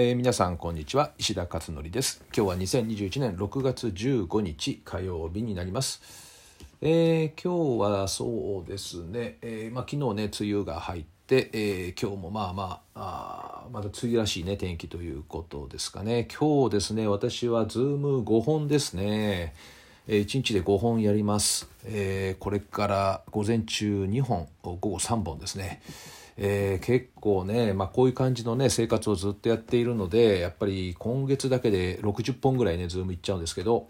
えー、皆さんこんにちは。石田勝則です。今日は2021年6月15日火曜日になります。えー、今日はそうですね、えー、まあ、昨日ね梅雨が入って、え今日もまあまああまだ梅雨らしいね天気ということですかね。今日ですね私はズーム5本ですね。1日で5本やります、えこれから午前中2本午後3本ですね。えー、結構ね、まあ、こういう感じのね生活をずっとやっているのでやっぱり今月だけで60本ぐらいね Zoomいっちゃうんですけど、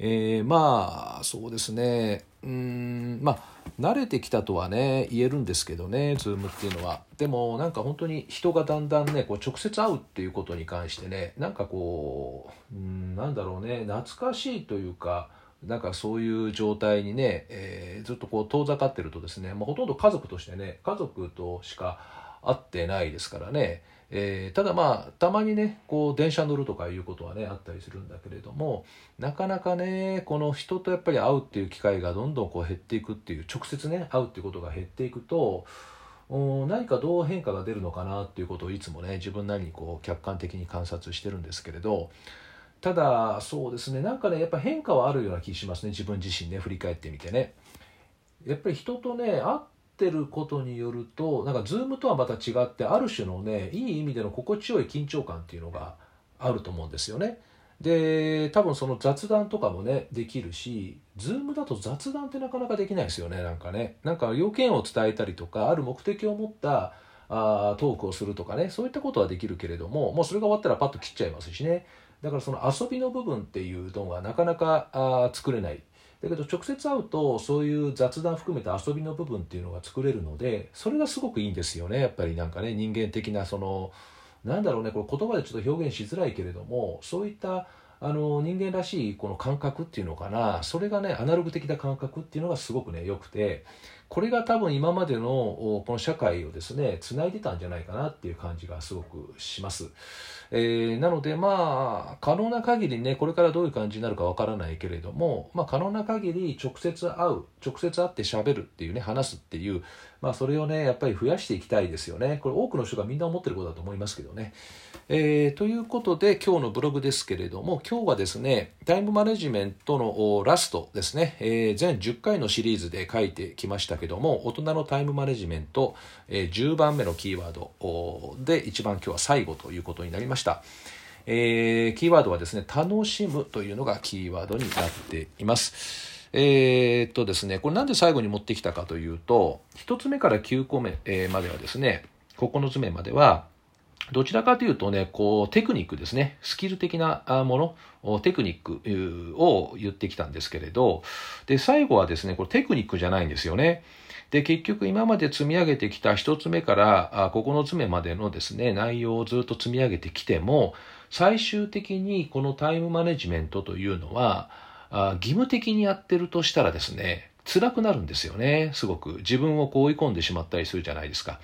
えー、まあそうですね。うんまあ慣れてきたとはね言えるんですけどね Zoomっていうのは。でもなんか本当に人がだんだんねこう直接会うっていうことに関してねなんかこううんなんだろうね懐かしいというかなんかそういう状態にね、えー、ずっとこう遠ざかってるとですね、まあ、ほとんど家族としてね家族としか会ってないですからね、えー、ただまあたまにねこう電車乗るとかいうことはねあったりするんだけれどもなかなかねこの人とやっぱり会うっていう機会がどんどんこう減っていくっていう直接ね会うっていうことが減っていくと何かどう変化が出るのかなっていうことをいつもね自分なりにこう客観的に観察してるんですけれどただそうですね。なんかねやっぱ変化はあるような気しますね。自分自身ね振り返ってみてね。やっぱり人とね会ってることによるとなんか Zoom とはまた違ってある種のねいい意味での心地よい緊張感っていうのがあると思うんですよね。で多分その雑談とかもねできるし Zoom だと雑談ってなかなかできないですよね。なんかね。なんか要件を伝えたりとかある目的を持ったあトークをするとかね。そういったことはできるけれどももうそれが終わったらパッと切っちゃいますしね。だからその遊びの部分っていうのがなかなかあ作れない。だけど直接会うとそういう雑談含めた遊びの部分っていうのが作れるのでそれがすごくいいんですよね。やっぱりなんかね人間的なそのなんだろうねこれ言葉でちょっと表現しづらいけれどもそういったあの人間らしいこの感覚っていうのかな。それがねアナログ的な感覚っていうのがすごくね良くて。これが多分今までのこの社会をですねつないでたんじゃないかなっていう感じがすごくします。えー、なのでまあ可能な限りねこれからどういう感じになるかわからないけれども、まあ、可能な限り直接会う直接会ってしゃべるっていうね話すっていう、まあ、それをねやっぱり増やしていきたいですよねこれ多くの人がみんな思ってることだと思いますけどね。えー、ということで今日のブログですけれども今日はですねタイムマネジメントのラストですね、えー、全10回のシリーズで書いてきましたけども大人のタイムマネジメント、えー、10番目のキーワードで一番今日は最後ということになりました。えー、キーワードはですね、楽しむというのがキーワードになっています。えー、っとですね、これなんで最後に持ってきたかというと、1つ目から9個目えまではですね、9つ目までは、どちらかというとね、こう、テクニックですね。スキル的なもの、テクニックを言ってきたんですけれど、で、最後はですね、これテクニックじゃないんですよね。で、結局今まで積み上げてきた1つ目から9つ目までのですね、内容をずっと積み上げてきても、最終的にこのタイムマネジメントというのは、義務的にやってるとしたらですね、辛くなるんですよね、すごく。自分をこう追い込んでしまったりするじゃないですか。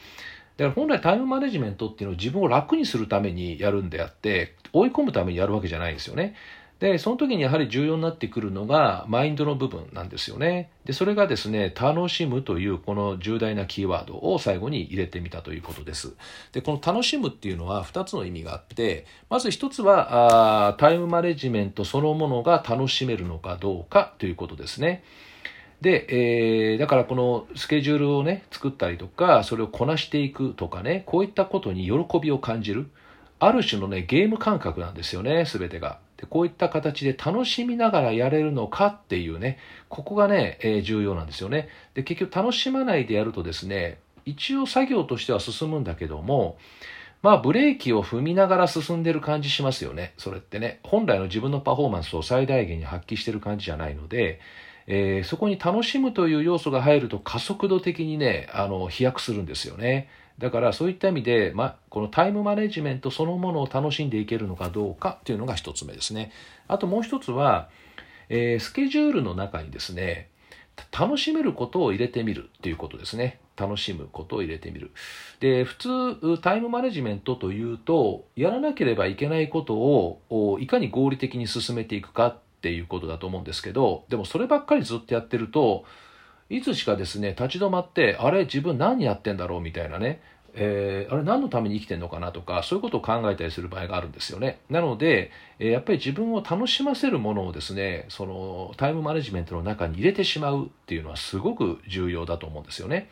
だから本来タイムマネジメントっていうのを自分を楽にするためにやるんであって、追い込むためにやるわけじゃないんですよね。で、その時にやはり重要になってくるのがマインドの部分なんですよね。で、それがですね、楽しむというこの重大なキーワードを最後に入れてみたということです。で、この楽しむっていうのは2つの意味があって、まず1つはあタイムマネジメントそのものが楽しめるのかどうかということですね。で、えー、だからこのスケジュールをね、作ったりとか、それをこなしていくとかね、こういったことに喜びを感じる。ある種のね、ゲーム感覚なんですよね、すべてが。で、こういった形で楽しみながらやれるのかっていうね、ここがね、えー、重要なんですよね。で、結局楽しまないでやるとですね、一応作業としては進むんだけども、まあブレーキを踏みながら進んでる感じしますよね。それってね。本来の自分のパフォーマンスを最大限に発揮してる感じじゃないので、えー、そこに楽しむという要素が入ると加速度的にね、あの、飛躍するんですよね。だからそういった意味で、ま、このタイムマネジメントそのものを楽しんでいけるのかどうかっていうのが一つ目ですね。あともう一つは、えー、スケジュールの中にですね、楽しめることを入れてみるっていうことですね。楽しむことを入れてみる。で、普通、タイムマネジメントというと、やらなければいけないことをいかに合理的に進めていくかっていうことだと思うんですけど、でもそればっかりずっとやってると、いつしかですね、立ち止まって、あれ、自分何やってんだろうみたいなね、えー、あれ何のために生きてるのかなとかそういうことを考えたりする場合があるんですよねなので、えー、やっぱり自分を楽しませるものをですねそのタイムマネジメントの中に入れてしまうっていうのはすごく重要だと思うんですよね。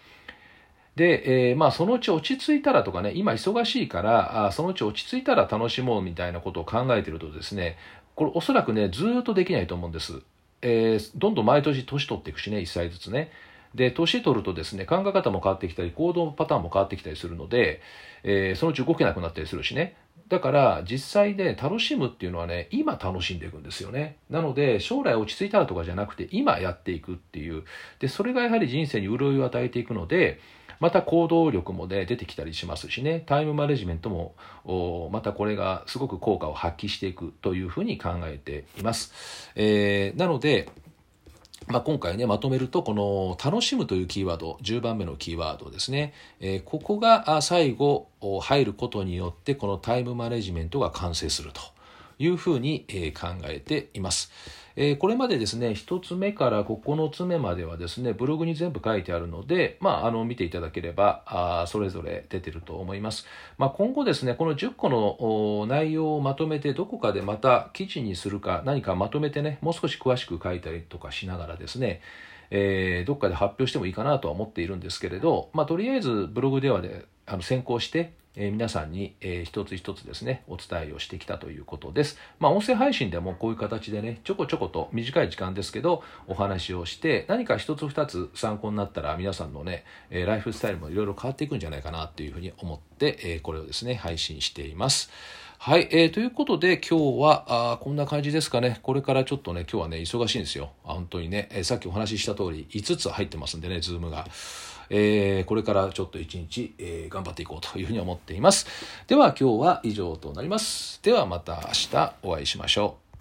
で、えー、まあそのうち落ち着いたらとかね今忙しいからあそのうち落ち着いたら楽しもうみたいなことを考えてるとですねこれおそらくねずっとできないと思うんです、えー、どんどん毎年年取っていくしね1歳ずつね。で年取るとですね考え方も変わってきたり行動パターンも変わってきたりするので、えー、そのうち動けなくなったりするしね。だから実際で楽しむっていうのはね今楽しんでいくんですよね。なので将来落ち着いたらとかじゃなくて今やっていくっていう。でそれがやはり人生に潤いを与えていくのでまた行動力もね出てきたりしますしね。タイムマネジメントもまたこれがすごく効果を発揮していくというふうに考えています、えー、なのでまあ、今回ね、まとめると、この楽しむというキーワード、10番目のキーワードですね。えー、ここが最後入ることによって、このタイムマネジメントが完成すると。いうふうに考えています。え、これまでですね、1つ目から9つ目まではですね、ブログに全部書いてあるので、まあ、あの見ていただければあ、それぞれ出てると思います。まあ、今後ですね、この10個の内容をまとめて、どこかでまた記事にするか、何かまとめてね、もう少し詳しく書いたりとかしながらですね、えー、どっかで発表してもいいかなとは思っているんですけれど、まあ、とりあえずブログではであの先行して、えー、皆さんに、えー、一つ一つですね、お伝えをしてきたということです。まあ、音声配信でもこういう形でね、ちょこちょこと短い時間ですけど、お話をして、何か一つ二つ参考になったら皆さんのね、えー、ライフスタイルもいろいろ変わっていくんじゃないかなっていうふうに思って、え、これをですね、配信しています。はい、えー、ということで今日はあこんな感じですかね。これからちょっとね、今日はね、忙しいんですよ。本当にね、えー、さっきお話しした通り5つ入ってますんでね、ズームが。えー、これからちょっと一日、えー、頑張っていこうというふうに思ってっています。では今日は以上となります。ではまた明日お会いしましょう。